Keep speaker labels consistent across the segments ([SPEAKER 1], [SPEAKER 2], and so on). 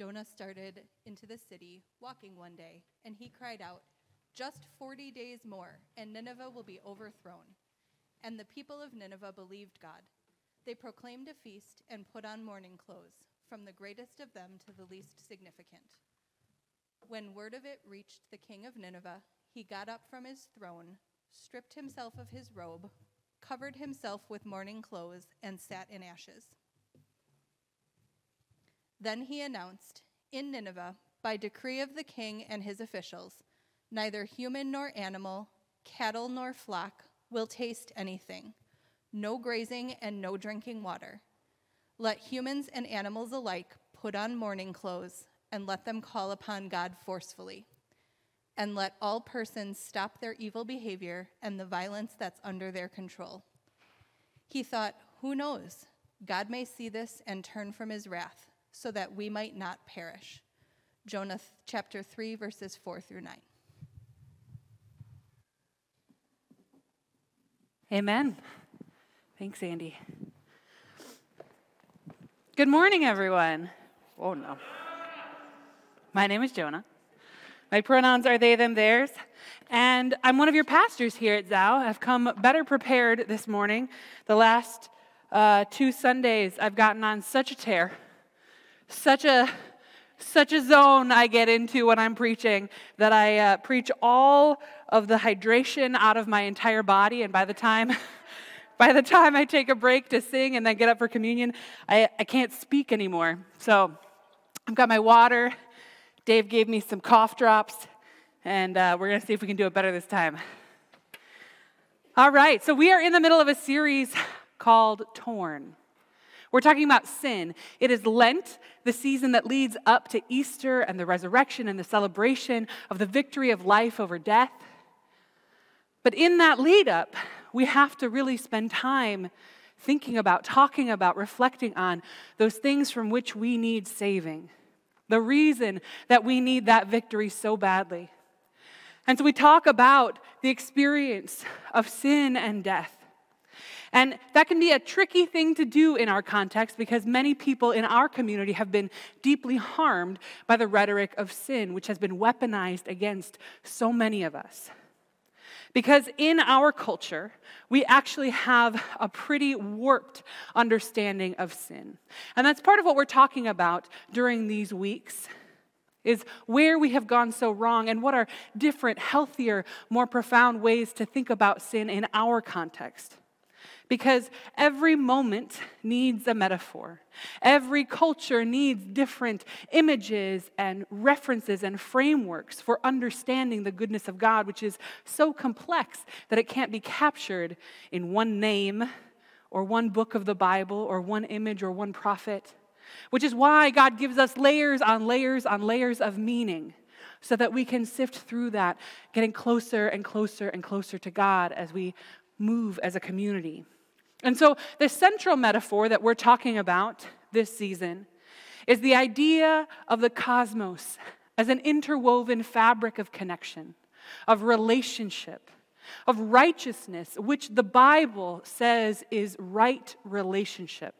[SPEAKER 1] Jonah started into the city, walking one day, and he cried out, Just 40 days more, and Nineveh will be overthrown. And the people of Nineveh believed God. They proclaimed a feast and put on mourning clothes, from the greatest of them to the least significant. When word of it reached the king of Nineveh, he got up from his throne, stripped himself of his robe, covered himself with mourning clothes, and sat in ashes. Then he announced, In Nineveh, by decree of the king and his officials, neither human nor animal, cattle nor flock will taste anything, no grazing and no drinking water. Let humans and animals alike put on mourning clothes, and let them call upon God forcefully. And let all persons stop their evil behavior and the violence that's under their control. He thought, Who knows? God may see this and turn from his wrath so that we might not perish. Jonah chapter 3, verses 4 through 9.
[SPEAKER 2] Amen. Thanks, Andy. Good morning, everyone. Oh, no. My name is Jonah. My pronouns are they, them, theirs. And I'm one of your pastors here at Zao. I've come better prepared this morning. The last uh, two Sundays, I've gotten on such a tear such a such a zone I get into when I'm preaching that I uh, preach all of the hydration out of my entire body, and by the time by the time I take a break to sing and then get up for communion, I, I can't speak anymore. So I've got my water. Dave gave me some cough drops, and uh, we're to see if we can do it better this time. All right, so we are in the middle of a series called Torn. We're talking about sin. It is Lent, the season that leads up to Easter and the resurrection and the celebration of the victory of life over death. But in that lead up, we have to really spend time thinking about, talking about, reflecting on those things from which we need saving. The reason that we need that victory so badly. And so we talk about the experience of sin and death. And that can be a tricky thing to do in our context because many people in our community have been deeply harmed by the rhetoric of sin, which has been weaponized against so many of us. Because in our culture, we actually have a pretty warped understanding of sin. And that's part of what we're talking about during these weeks is where we have gone so wrong and what are different, healthier, more profound ways to think about sin in our context because every moment needs a metaphor. Every culture needs different images and references and frameworks for understanding the goodness of God, which is so complex that it can't be captured in one name or one book of the Bible or one image or one prophet. Which is why God gives us layers on layers on layers of meaning so that we can sift through that, getting closer and closer and closer to God as we move as a community. And so, the central metaphor that we're talking about this season is the idea of the cosmos as an interwoven fabric of connection, of relationship, of righteousness, which the Bible says is right relationship.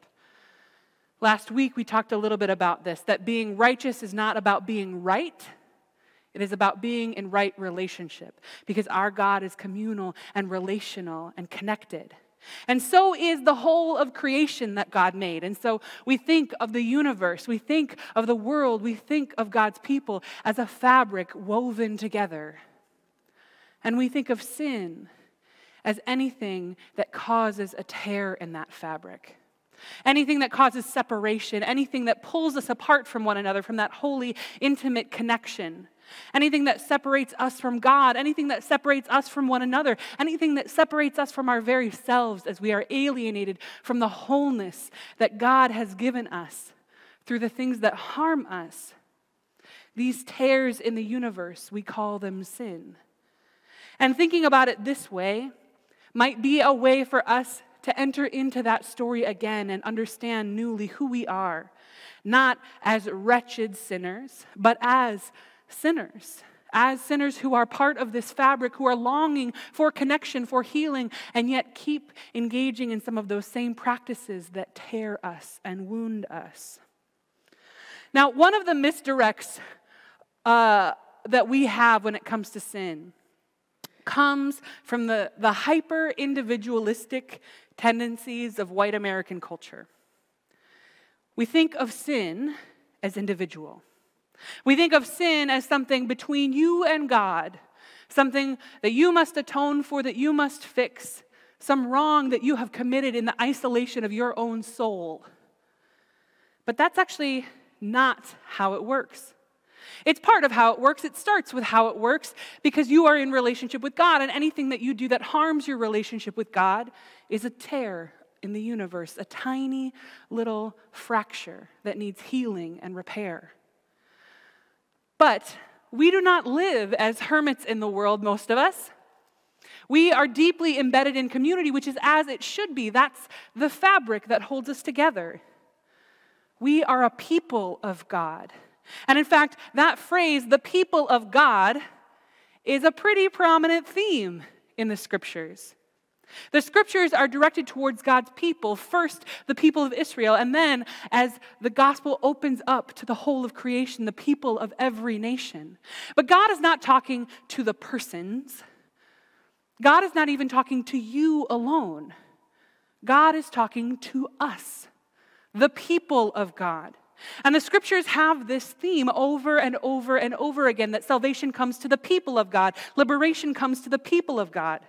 [SPEAKER 2] Last week, we talked a little bit about this that being righteous is not about being right. It is about being in right relationship because our God is communal and relational and connected. And so is the whole of creation that God made. And so we think of the universe, we think of the world, we think of God's people as a fabric woven together. And we think of sin as anything that causes a tear in that fabric. Anything that causes separation, anything that pulls us apart from one another, from that holy, intimate connection anything that separates us from God, anything that separates us from one another, anything that separates us from our very selves as we are alienated from the wholeness that God has given us through the things that harm us. These tears in the universe, we call them sin. And thinking about it this way might be a way for us to enter into that story again and understand newly who we are, not as wretched sinners, but as sinners, as sinners who are part of this fabric, who are longing for connection, for healing, and yet keep engaging in some of those same practices that tear us and wound us. Now, one of the misdirects uh, that we have when it comes to sin comes from the, the hyper individualistic tendencies of white American culture. We think of sin as individual. We think of sin as something between you and God, something that you must atone for, that you must fix, some wrong that you have committed in the isolation of your own soul. But that's actually not how it works. It's part of how it works. It starts with how it works because you are in relationship with God, and anything that you do that harms your relationship with God is a tear in the universe, a tiny little fracture that needs healing and repair. But we do not live as hermits in the world, most of us. We are deeply embedded in community, which is as it should be. That's the fabric that holds us together. We are a people of God. And in fact, that phrase, the people of God, is a pretty prominent theme in the scriptures. The scriptures are directed towards God's people, first the people of Israel, and then as the gospel opens up to the whole of creation, the people of every nation. But God is not talking to the persons, God is not even talking to you alone. God is talking to us, the people of God. And the scriptures have this theme over and over and over again that salvation comes to the people of God, liberation comes to the people of God.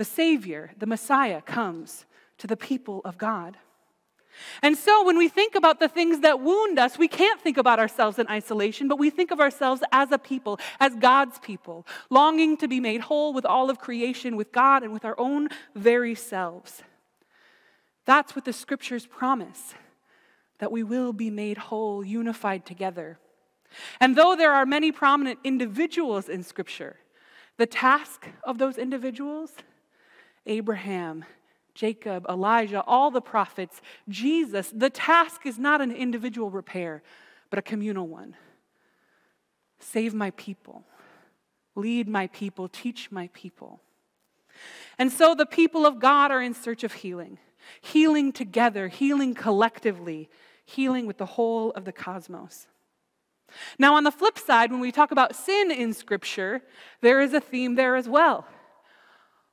[SPEAKER 2] The Savior, the Messiah, comes to the people of God. And so when we think about the things that wound us, we can't think about ourselves in isolation, but we think of ourselves as a people, as God's people, longing to be made whole with all of creation, with God, and with our own very selves. That's what the scriptures promise that we will be made whole, unified together. And though there are many prominent individuals in Scripture, the task of those individuals, Abraham, Jacob, Elijah, all the prophets, Jesus, the task is not an individual repair, but a communal one. Save my people, lead my people, teach my people. And so the people of God are in search of healing, healing together, healing collectively, healing with the whole of the cosmos. Now, on the flip side, when we talk about sin in Scripture, there is a theme there as well.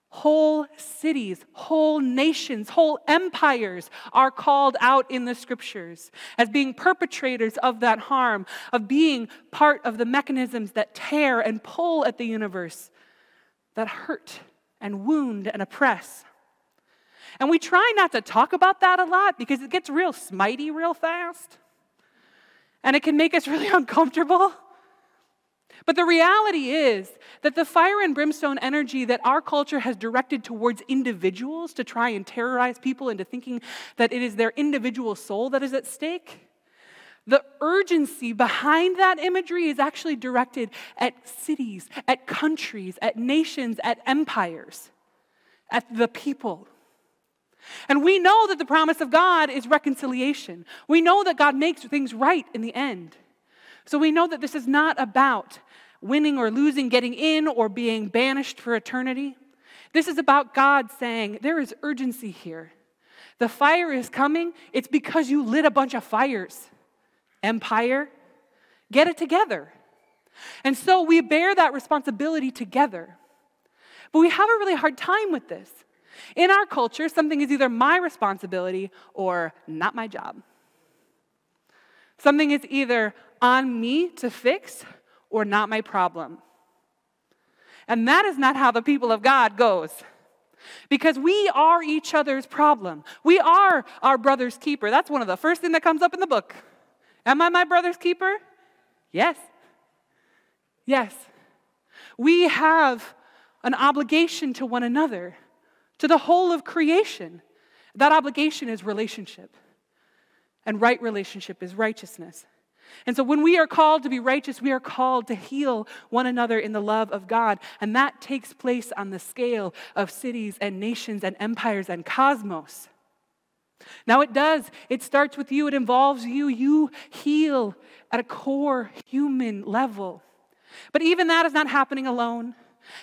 [SPEAKER 2] Whole cities, whole nations, whole empires are called out in the scriptures as being perpetrators of that harm, of being part of the mechanisms that tear and pull at the universe, that hurt and wound and oppress. And we try not to talk about that a lot because it gets real smitey real fast. And it can make us really uncomfortable. But the reality is that the fire and brimstone energy that our culture has directed towards individuals to try and terrorize people into thinking that it is their individual soul that is at stake, the urgency behind that imagery is actually directed at cities, at countries, at nations, at empires, at the people. And we know that the promise of God is reconciliation. We know that God makes things right in the end. So we know that this is not about winning or losing, getting in or being banished for eternity. This is about God saying, There is urgency here. The fire is coming. It's because you lit a bunch of fires. Empire, get it together. And so we bear that responsibility together. But we have a really hard time with this in our culture, something is either my responsibility or not my job. Something is either on me to fix or not my problem. And that is not how the people of God goes. Because we are each other's problem. We are our brother's keeper. That's one of the first thing that comes up in the book. Am I my brother's keeper? Yes. Yes. We have an obligation to one another to the whole of creation. That obligation is relationship. And right relationship is righteousness. And so when we are called to be righteous, we are called to heal one another in the love of God. And that takes place on the scale of cities and nations and empires and cosmos. Now it does. It starts with you, it involves you. You heal at a core human level. But even that is not happening alone.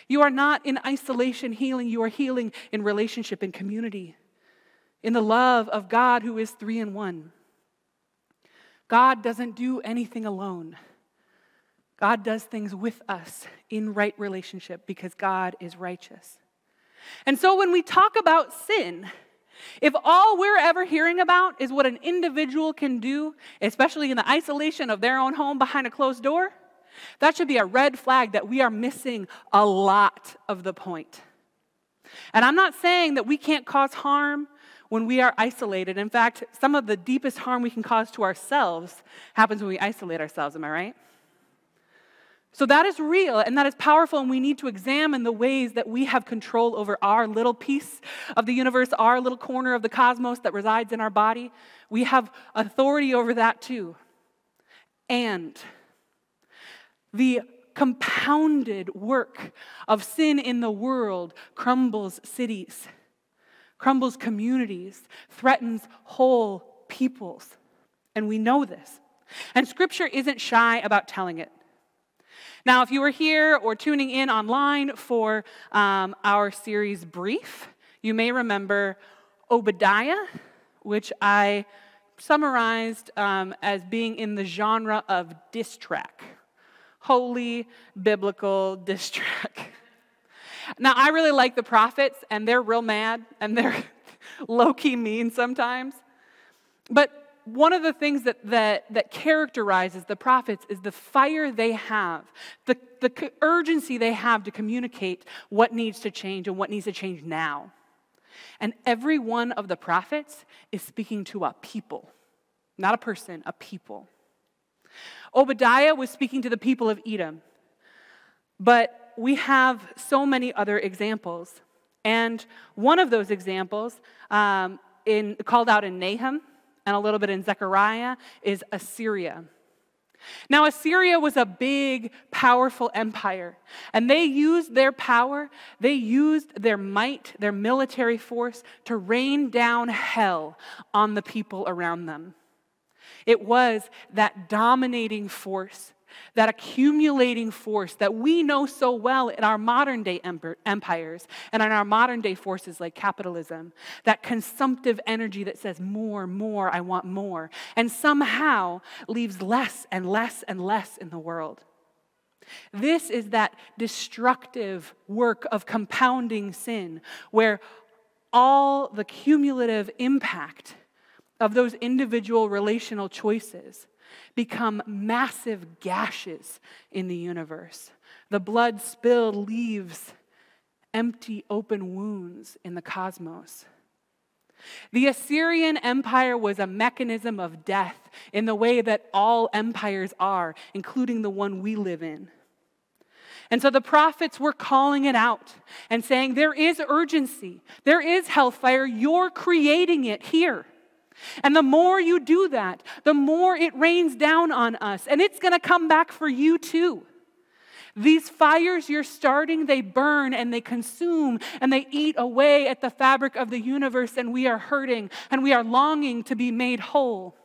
[SPEAKER 2] You are not in isolation healing, you are healing in relationship and community, in the love of God who is three in one. God doesn't do anything alone. God does things with us in right relationship because God is righteous. And so when we talk about sin, if all we're ever hearing about is what an individual can do, especially in the isolation of their own home behind a closed door, that should be a red flag that we are missing a lot of the point. And I'm not saying that we can't cause harm when we are isolated. In fact, some of the deepest harm we can cause to ourselves happens when we isolate ourselves. Am I right? So that is real and that is powerful, and we need to examine the ways that we have control over our little piece of the universe, our little corner of the cosmos that resides in our body. We have authority over that too. And the compounded work of sin in the world crumbles cities, crumbles communities, threatens whole peoples. And we know this. And scripture isn't shy about telling it. Now, if you were here or tuning in online for um, our series Brief, you may remember Obadiah, which I summarized um, as being in the genre of diss track, holy biblical diss track. Now, I really like the prophets, and they're real mad, and they're low key mean sometimes. But one of the things that, that, that characterizes the prophets is the fire they have, the, the urgency they have to communicate what needs to change and what needs to change now. And every one of the prophets is speaking to a people, not a person, a people. Obadiah was speaking to the people of Edom, but we have so many other examples. And one of those examples, um, in, called out in Nahum, and a little bit in Zechariah is Assyria. Now, Assyria was a big, powerful empire, and they used their power, they used their might, their military force to rain down hell on the people around them. It was that dominating force that accumulating force that we know so well in our modern day empires and in our modern day forces like capitalism, that consumptive energy that says, more, more, I want more, and somehow leaves less and less and less in the world. This is that destructive work of compounding sin, where all the cumulative impact of those individual relational choices become massive gashes in the universe. The blood spilled leaves empty, open wounds in the cosmos. The Assyrian Empire was a mechanism of death in the way that all empires are, including the one we live in. And so the prophets were calling it out and saying, There is urgency, there is hellfire, you're creating it here. And the more you do that, the more it rains down on us. And it's going to come back for you too. These fires you're starting, they burn and they consume and they eat away at the fabric of the universe, and we are hurting and we are longing to be made whole.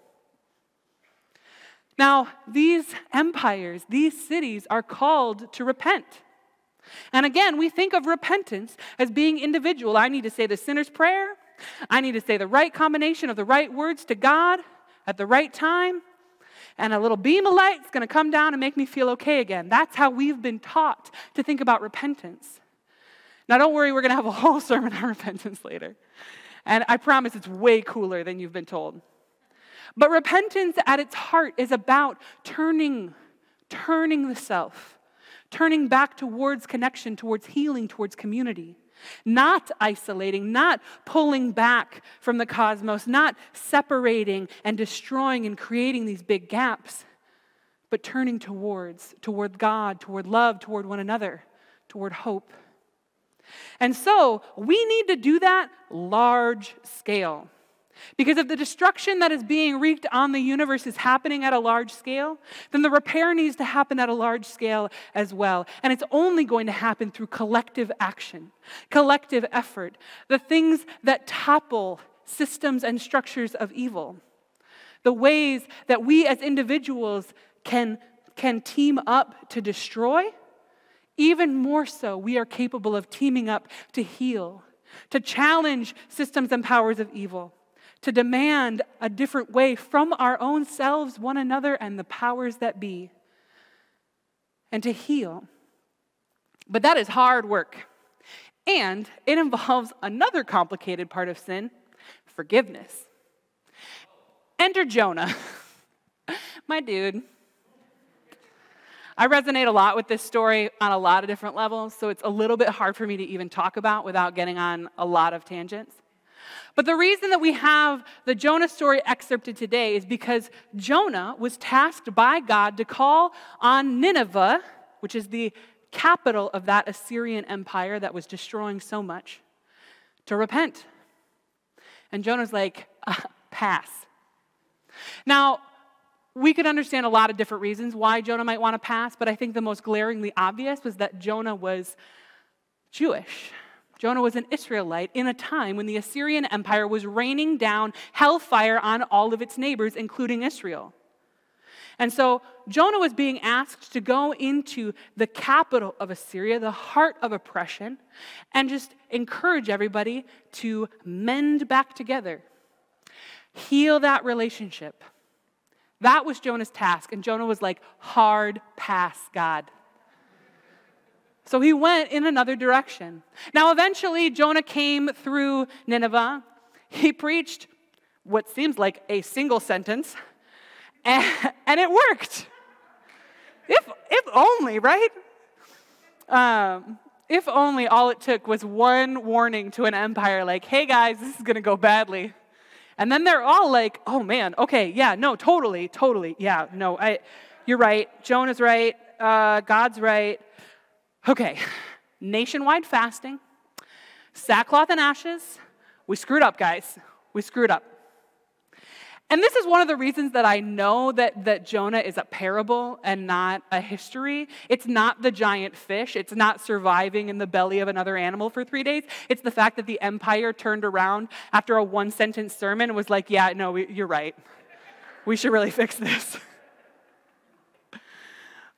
[SPEAKER 2] Now, these empires, these cities are called to repent. And again, we think of repentance as being individual. I need to say the sinner's prayer. I need to say the right combination of the right words to God at the right time, and a little beam of light is going to come down and make me feel okay again. That's how we've been taught to think about repentance. Now, don't worry, we're going to have a whole sermon on repentance later. And I promise it's way cooler than you've been told. But repentance at its heart is about turning, turning the self, turning back towards connection, towards healing, towards community. Not isolating, not pulling back from the cosmos, not separating and destroying and creating these big gaps, but turning towards, toward God, toward love, toward one another, toward hope. And so we need to do that large scale. Because if the destruction that is being wreaked on the universe is happening at a large scale, then the repair needs to happen at a large scale as well. And it's only going to happen through collective action, collective effort, the things that topple systems and structures of evil, the ways that we as individuals can, can team up to destroy. Even more so, we are capable of teaming up to heal, to challenge systems and powers of evil to demand a different way from our own selves, one another, and the powers that be, and to heal. But that is hard work. And it involves another complicated part of sin forgiveness. Enter Jonah, my dude. I resonate a lot with this story on a lot of different levels, so it's a little bit hard for me to even talk about without getting on a lot of tangents. But the reason that we have the Jonah story excerpted today is because Jonah was tasked by God to call on Nineveh, which is the capital of that Assyrian empire that was destroying so much, to repent. And Jonah's like, uh, pass. Now, we could understand a lot of different reasons why Jonah might want to pass, but I think the most glaringly obvious was that Jonah was Jewish. Jonah was an Israelite in a time when the Assyrian Empire was raining down hellfire on all of its neighbors, including Israel. And so Jonah was being asked to go into the capital of Assyria, the heart of oppression, and just encourage everybody to mend back together, heal that relationship. That was Jonah's task. And Jonah was like, hard pass, God. So he went in another direction. Now, eventually, Jonah came through Nineveh. He preached what seems like a single sentence, and, and it worked. If, if only, right? Um, if only all it took was one warning to an empire like, hey guys, this is going to go badly. And then they're all like, oh man, okay, yeah, no, totally, totally, yeah, no, I, you're right. Jonah's right. Uh, God's right. Okay, nationwide fasting, sackcloth and ashes. We screwed up, guys. We screwed up. And this is one of the reasons that I know that, that Jonah is a parable and not a history. It's not the giant fish, it's not surviving in the belly of another animal for three days. It's the fact that the empire turned around after a one sentence sermon and was like, yeah, no, we, you're right. We should really fix this.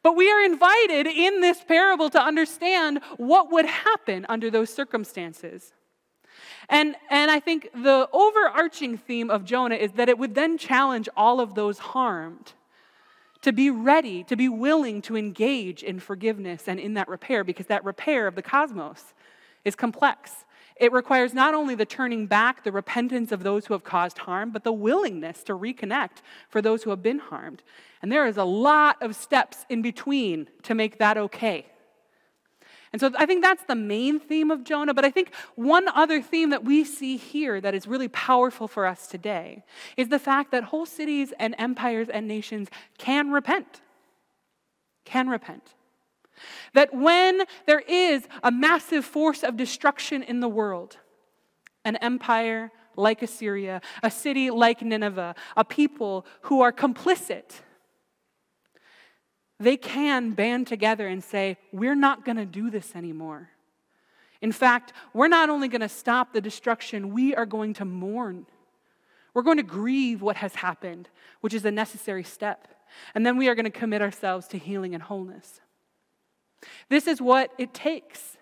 [SPEAKER 2] But we are invited in this parable to understand what would happen under those circumstances. And, and I think the overarching theme of Jonah is that it would then challenge all of those harmed to be ready, to be willing to engage in forgiveness and in that repair, because that repair of the cosmos is complex. It requires not only the turning back, the repentance of those who have caused harm, but the willingness to reconnect for those who have been harmed. And there is a lot of steps in between to make that okay. And so I think that's the main theme of Jonah. But I think one other theme that we see here that is really powerful for us today is the fact that whole cities and empires and nations can repent. Can repent. That when there is a massive force of destruction in the world, an empire like Assyria, a city like Nineveh, a people who are complicit, they can band together and say, We're not going to do this anymore. In fact, we're not only going to stop the destruction, we are going to mourn. We're going to grieve what has happened, which is a necessary step. And then we are going to commit ourselves to healing and wholeness. This is what it takes.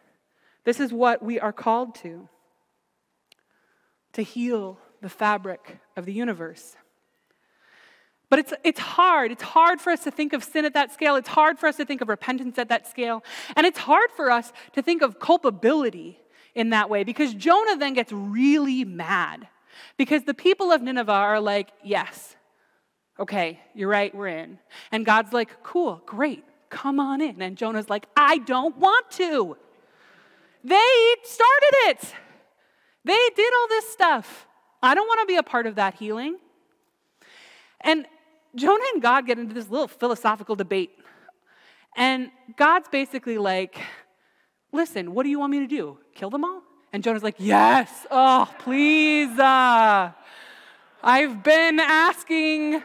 [SPEAKER 2] This is what we are called to to heal the fabric of the universe. But it's, it's hard. It's hard for us to think of sin at that scale. It's hard for us to think of repentance at that scale. And it's hard for us to think of culpability in that way because Jonah then gets really mad because the people of Nineveh are like, yes, okay, you're right, we're in. And God's like, cool, great. Come on in. And Jonah's like, I don't want to. They started it, they did all this stuff. I don't want to be a part of that healing. And Jonah and God get into this little philosophical debate. And God's basically like, listen, what do you want me to do? Kill them all? And Jonah's like, yes, oh, please. Uh, I've been asking.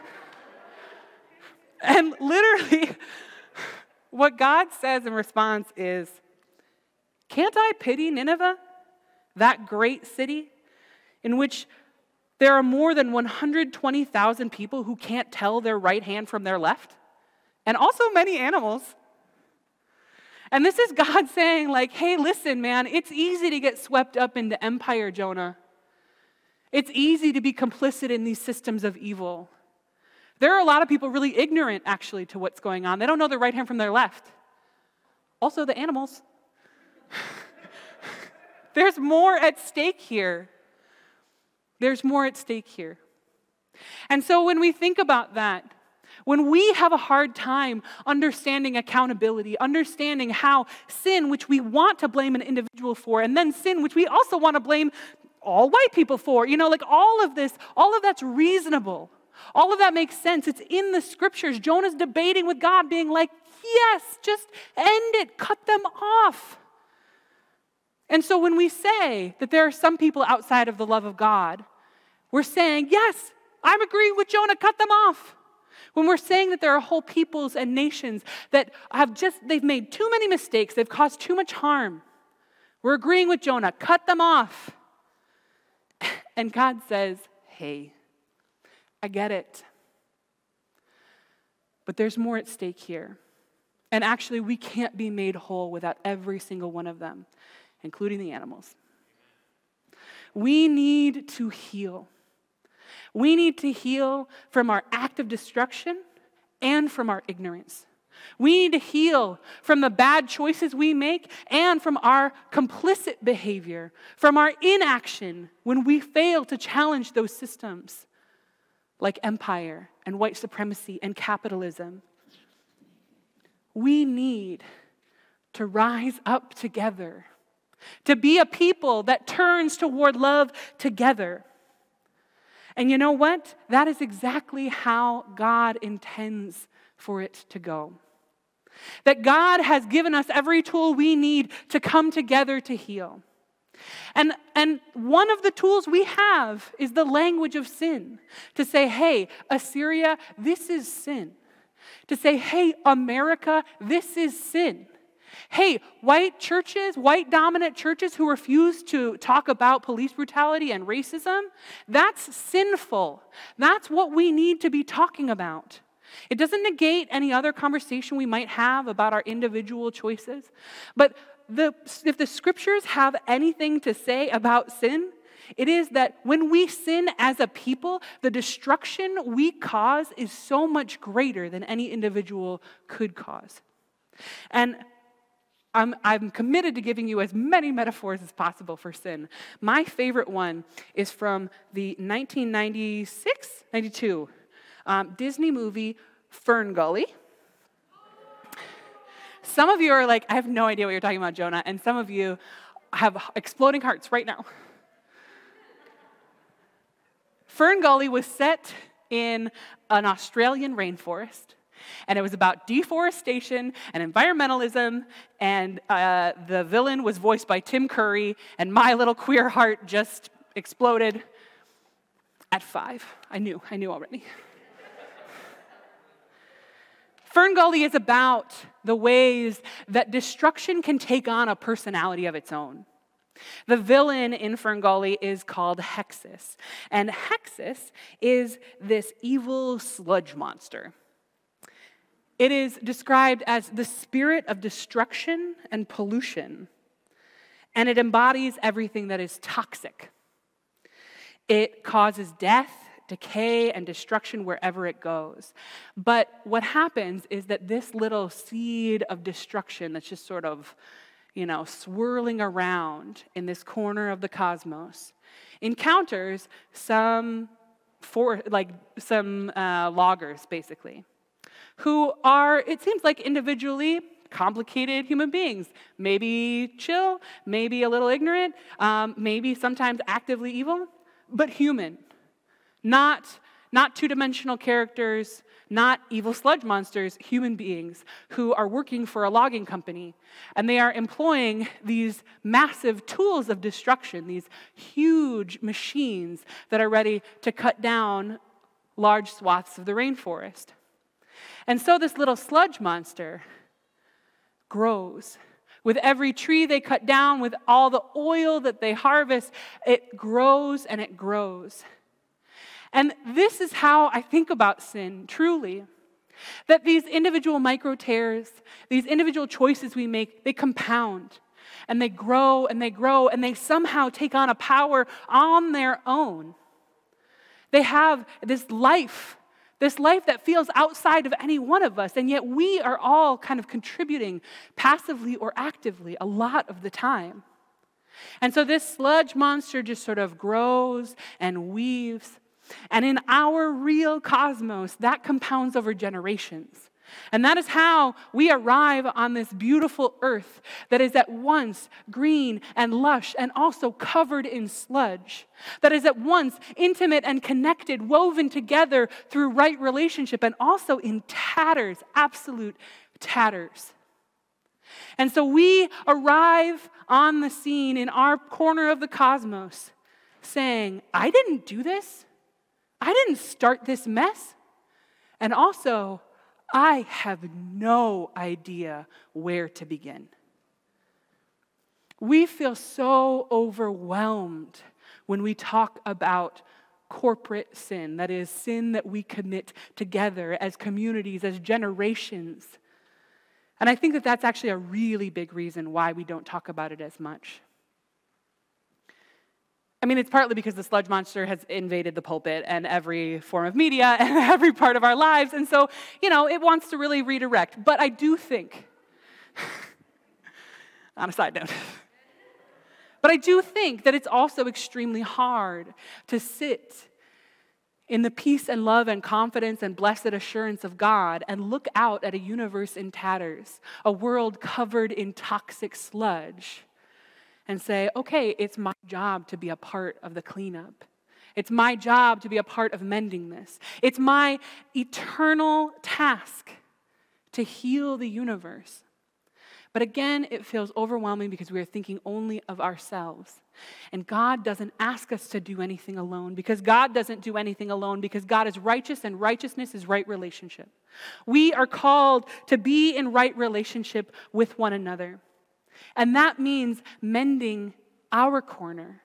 [SPEAKER 2] And literally, what God says in response is, Can't I pity Nineveh, that great city, in which there are more than 120,000 people who can't tell their right hand from their left? And also many animals. And this is God saying, like, hey, listen, man, it's easy to get swept up into empire, Jonah. It's easy to be complicit in these systems of evil. There are a lot of people really ignorant, actually, to what's going on. They don't know their right hand from their left. Also, the animals. There's more at stake here. There's more at stake here. And so when we think about that, when we have a hard time understanding accountability, understanding how sin, which we want to blame an individual for, and then sin, which we also want to blame all white people for, you know, like all of this, all of that's reasonable. All of that makes sense. It's in the scriptures. Jonah's debating with God, being like, yes, just end it, cut them off. And so when we say that there are some people outside of the love of God, we're saying, yes, I'm agreeing with Jonah, cut them off. When we're saying that there are whole peoples and nations that have just, they've made too many mistakes, they've caused too much harm, we're agreeing with Jonah, cut them off. And God says, hey, I get it. But there's more at stake here. And actually, we can't be made whole without every single one of them, including the animals. We need to heal. We need to heal from our act of destruction and from our ignorance. We need to heal from the bad choices we make and from our complicit behavior, from our inaction when we fail to challenge those systems like empire and white supremacy and capitalism. We need to rise up together, to be a people that turns toward love together. And you know what? That is exactly how God intends for it to go. That God has given us every tool we need to come together to heal. And, and one of the tools we have is the language of sin. To say, hey, Assyria, this is sin. To say, hey, America, this is sin. Hey, white churches, white dominant churches who refuse to talk about police brutality and racism, that's sinful. That's what we need to be talking about. It doesn't negate any other conversation we might have about our individual choices. But the, if the scriptures have anything to say about sin, it is that when we sin as a people, the destruction we cause is so much greater than any individual could cause. And I'm, I'm committed to giving you as many metaphors as possible for sin. My favorite one is from the 1996, 92 um, Disney movie Fern Gully. Some of you are like, I have no idea what you're talking about, Jonah, and some of you have exploding hearts right now. Fern Gully was set in an Australian rainforest and it was about deforestation and environmentalism. And uh, the villain was voiced by Tim Curry, and my little queer heart just exploded at five. I knew, I knew already. Fern Gully is about the ways that destruction can take on a personality of its own. The villain in Ferngully is called Hexxus, and Hexxus is this evil sludge monster. It is described as the spirit of destruction and pollution, and it embodies everything that is toxic. It causes death, decay, and destruction wherever it goes. But what happens is that this little seed of destruction that's just sort of, you know, swirling around in this corner of the cosmos encounters some for like some uh, loggers basically who are, it seems like, individually complicated human beings. Maybe chill, maybe a little ignorant, um, maybe sometimes actively evil, but human. Not, not two dimensional characters, not evil sludge monsters, human beings who are working for a logging company. And they are employing these massive tools of destruction, these huge machines that are ready to cut down large swaths of the rainforest. And so this little sludge monster grows. With every tree they cut down, with all the oil that they harvest, it grows and it grows. And this is how I think about sin, truly. That these individual micro tears, these individual choices we make, they compound and they grow and they grow and they somehow take on a power on their own They have this life, this life that feels outside of any one of us, and yet we are all kind of contributing passively or actively a lot of the time. And so this sludge monster just sort of grows and weaves. And in our real cosmos, that compounds over generations. And that is how we arrive on this beautiful earth that is at once green and lush and also covered in sludge. That is at once intimate and connected, woven together through right relationship, and also in tatters, absolute tatters. And so we arrive on the scene in our corner of the cosmos saying, I didn't do this. I didn't start this mess. And also, I have no idea where to begin. We feel so overwhelmed when we talk about corporate sin, that is, sin that we commit together as communities, as generations. And I think that that's actually a really big reason why we don't talk about it as much. I mean, it's partly because the sludge monster has invaded the pulpit and every form of media and every part of our lives. And so, you know, it wants to really redirect. But I do think, on a side note, but I do think that it's also extremely hard to sit in the peace and love and confidence and blessed assurance of God and look out at a universe in tatters, a world covered in toxic sludge, and say, okay, it's my job to be a part of the cleanup. It's my job to be a part of mending this. It's my eternal task to heal the universe. But again, it feels overwhelming because we are thinking only of ourselves. And God doesn't ask us to do anything alone because God doesn't do anything alone because God is righteous and righteousness is right relationship. We are called to be in right relationship with one another. And that means mending our corner.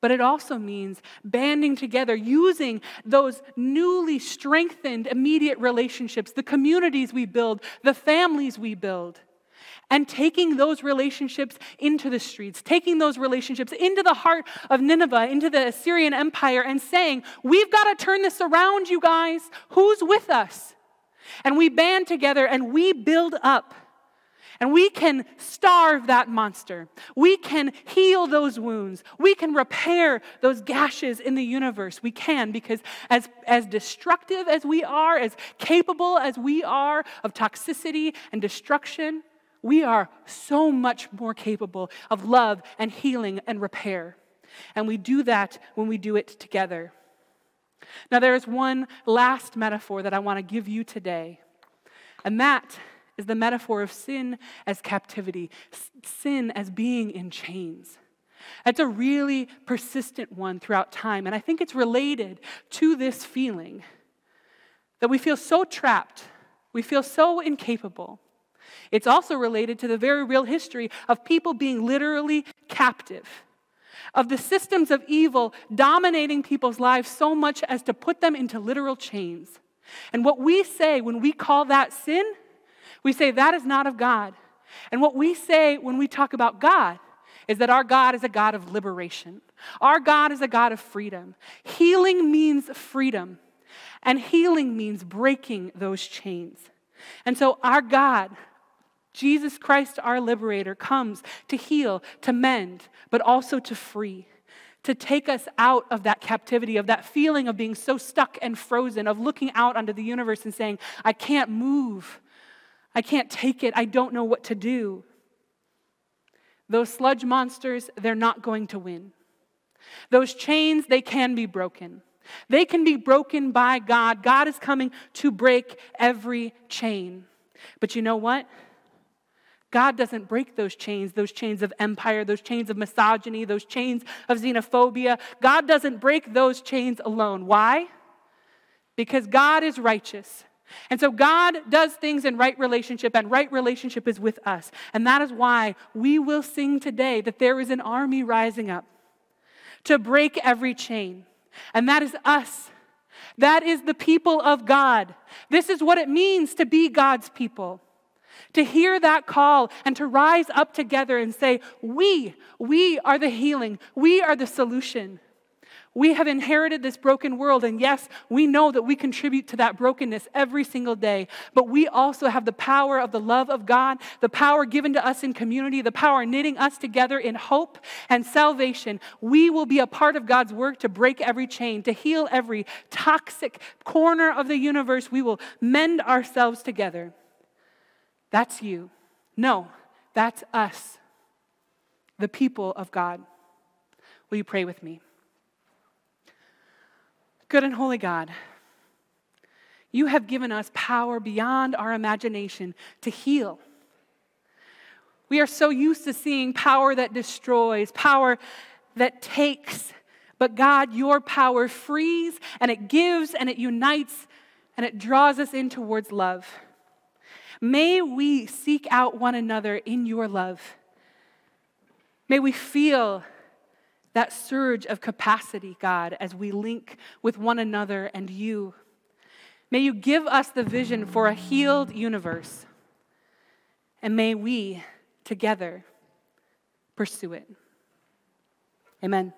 [SPEAKER 2] But it also means banding together, using those newly strengthened immediate relationships, the communities we build, the families we build and taking those relationships into the streets, taking those relationships into the heart of Nineveh, into the Assyrian Empire, and saying, We've got to turn this around, you guys. Who's with us? And we band together and we build up. And we can starve that monster. We can heal those wounds. We can repair those gashes in the universe. We can because, as, as destructive as we are, as capable as we are of toxicity and destruction, we are so much more capable of love and healing and repair. And we do that when we do it together. Now, there is one last metaphor that I want to give you today, and that is the metaphor of sin as captivity, sin as being in chains. That's a really persistent one throughout time, and I think it's related to this feeling that we feel so trapped, we feel so incapable it's also related to the very real history of people being literally captive, of the systems of evil dominating people's lives so much as to put them into literal chains. And what we say when we call that sin, we say that is not of God. And what we say when we talk about God is that our God is a God of liberation. Our God is a God of freedom. Healing means freedom, and healing means breaking those chains. And so, our God, Jesus Christ, our liberator, comes to heal, to mend, but also to free, to take us out of that captivity, of that feeling of being so stuck and frozen, of looking out onto the universe and saying, I can't move. I can't take it. I don't know what to do. Those sludge monsters, they're not going to win. Those chains, they can be broken. They can be broken by God. God is coming to break every chain. But you know what? God doesn't break those chains, those chains of empire, those chains of misogyny, those chains of xenophobia. God doesn't break those chains alone. Why? Because God is righteous. And so God does things in right relationship, and right relationship is with us. And that is why we will sing today that there is an army rising up to break every chain. And that is us. That is the people of God. This is what it means to be God's people to hear that call and to rise up together and say, We, we are the healing, we are the solution. We have inherited this broken world, and yes, we know that we contribute to that brokenness every single day. But we also have the power of the love of God, the power given to us in community, the power knitting us together in hope and salvation. We will be a part of God's work to break every chain, to heal every toxic corner of the universe. We will mend ourselves together. That's you. No, that's us, the people of God. Will you pray with me? Good and holy God, you have given us power beyond our imagination to heal. We are so used to seeing power that destroys, power that takes. But God, your power frees and it gives and it unites and it draws us in towards love. May we seek out one another in your love. May we feel that surge of capacity, God, as we link with one another and you. May you give us the vision for a healed universe, and may we together pursue it. Amen.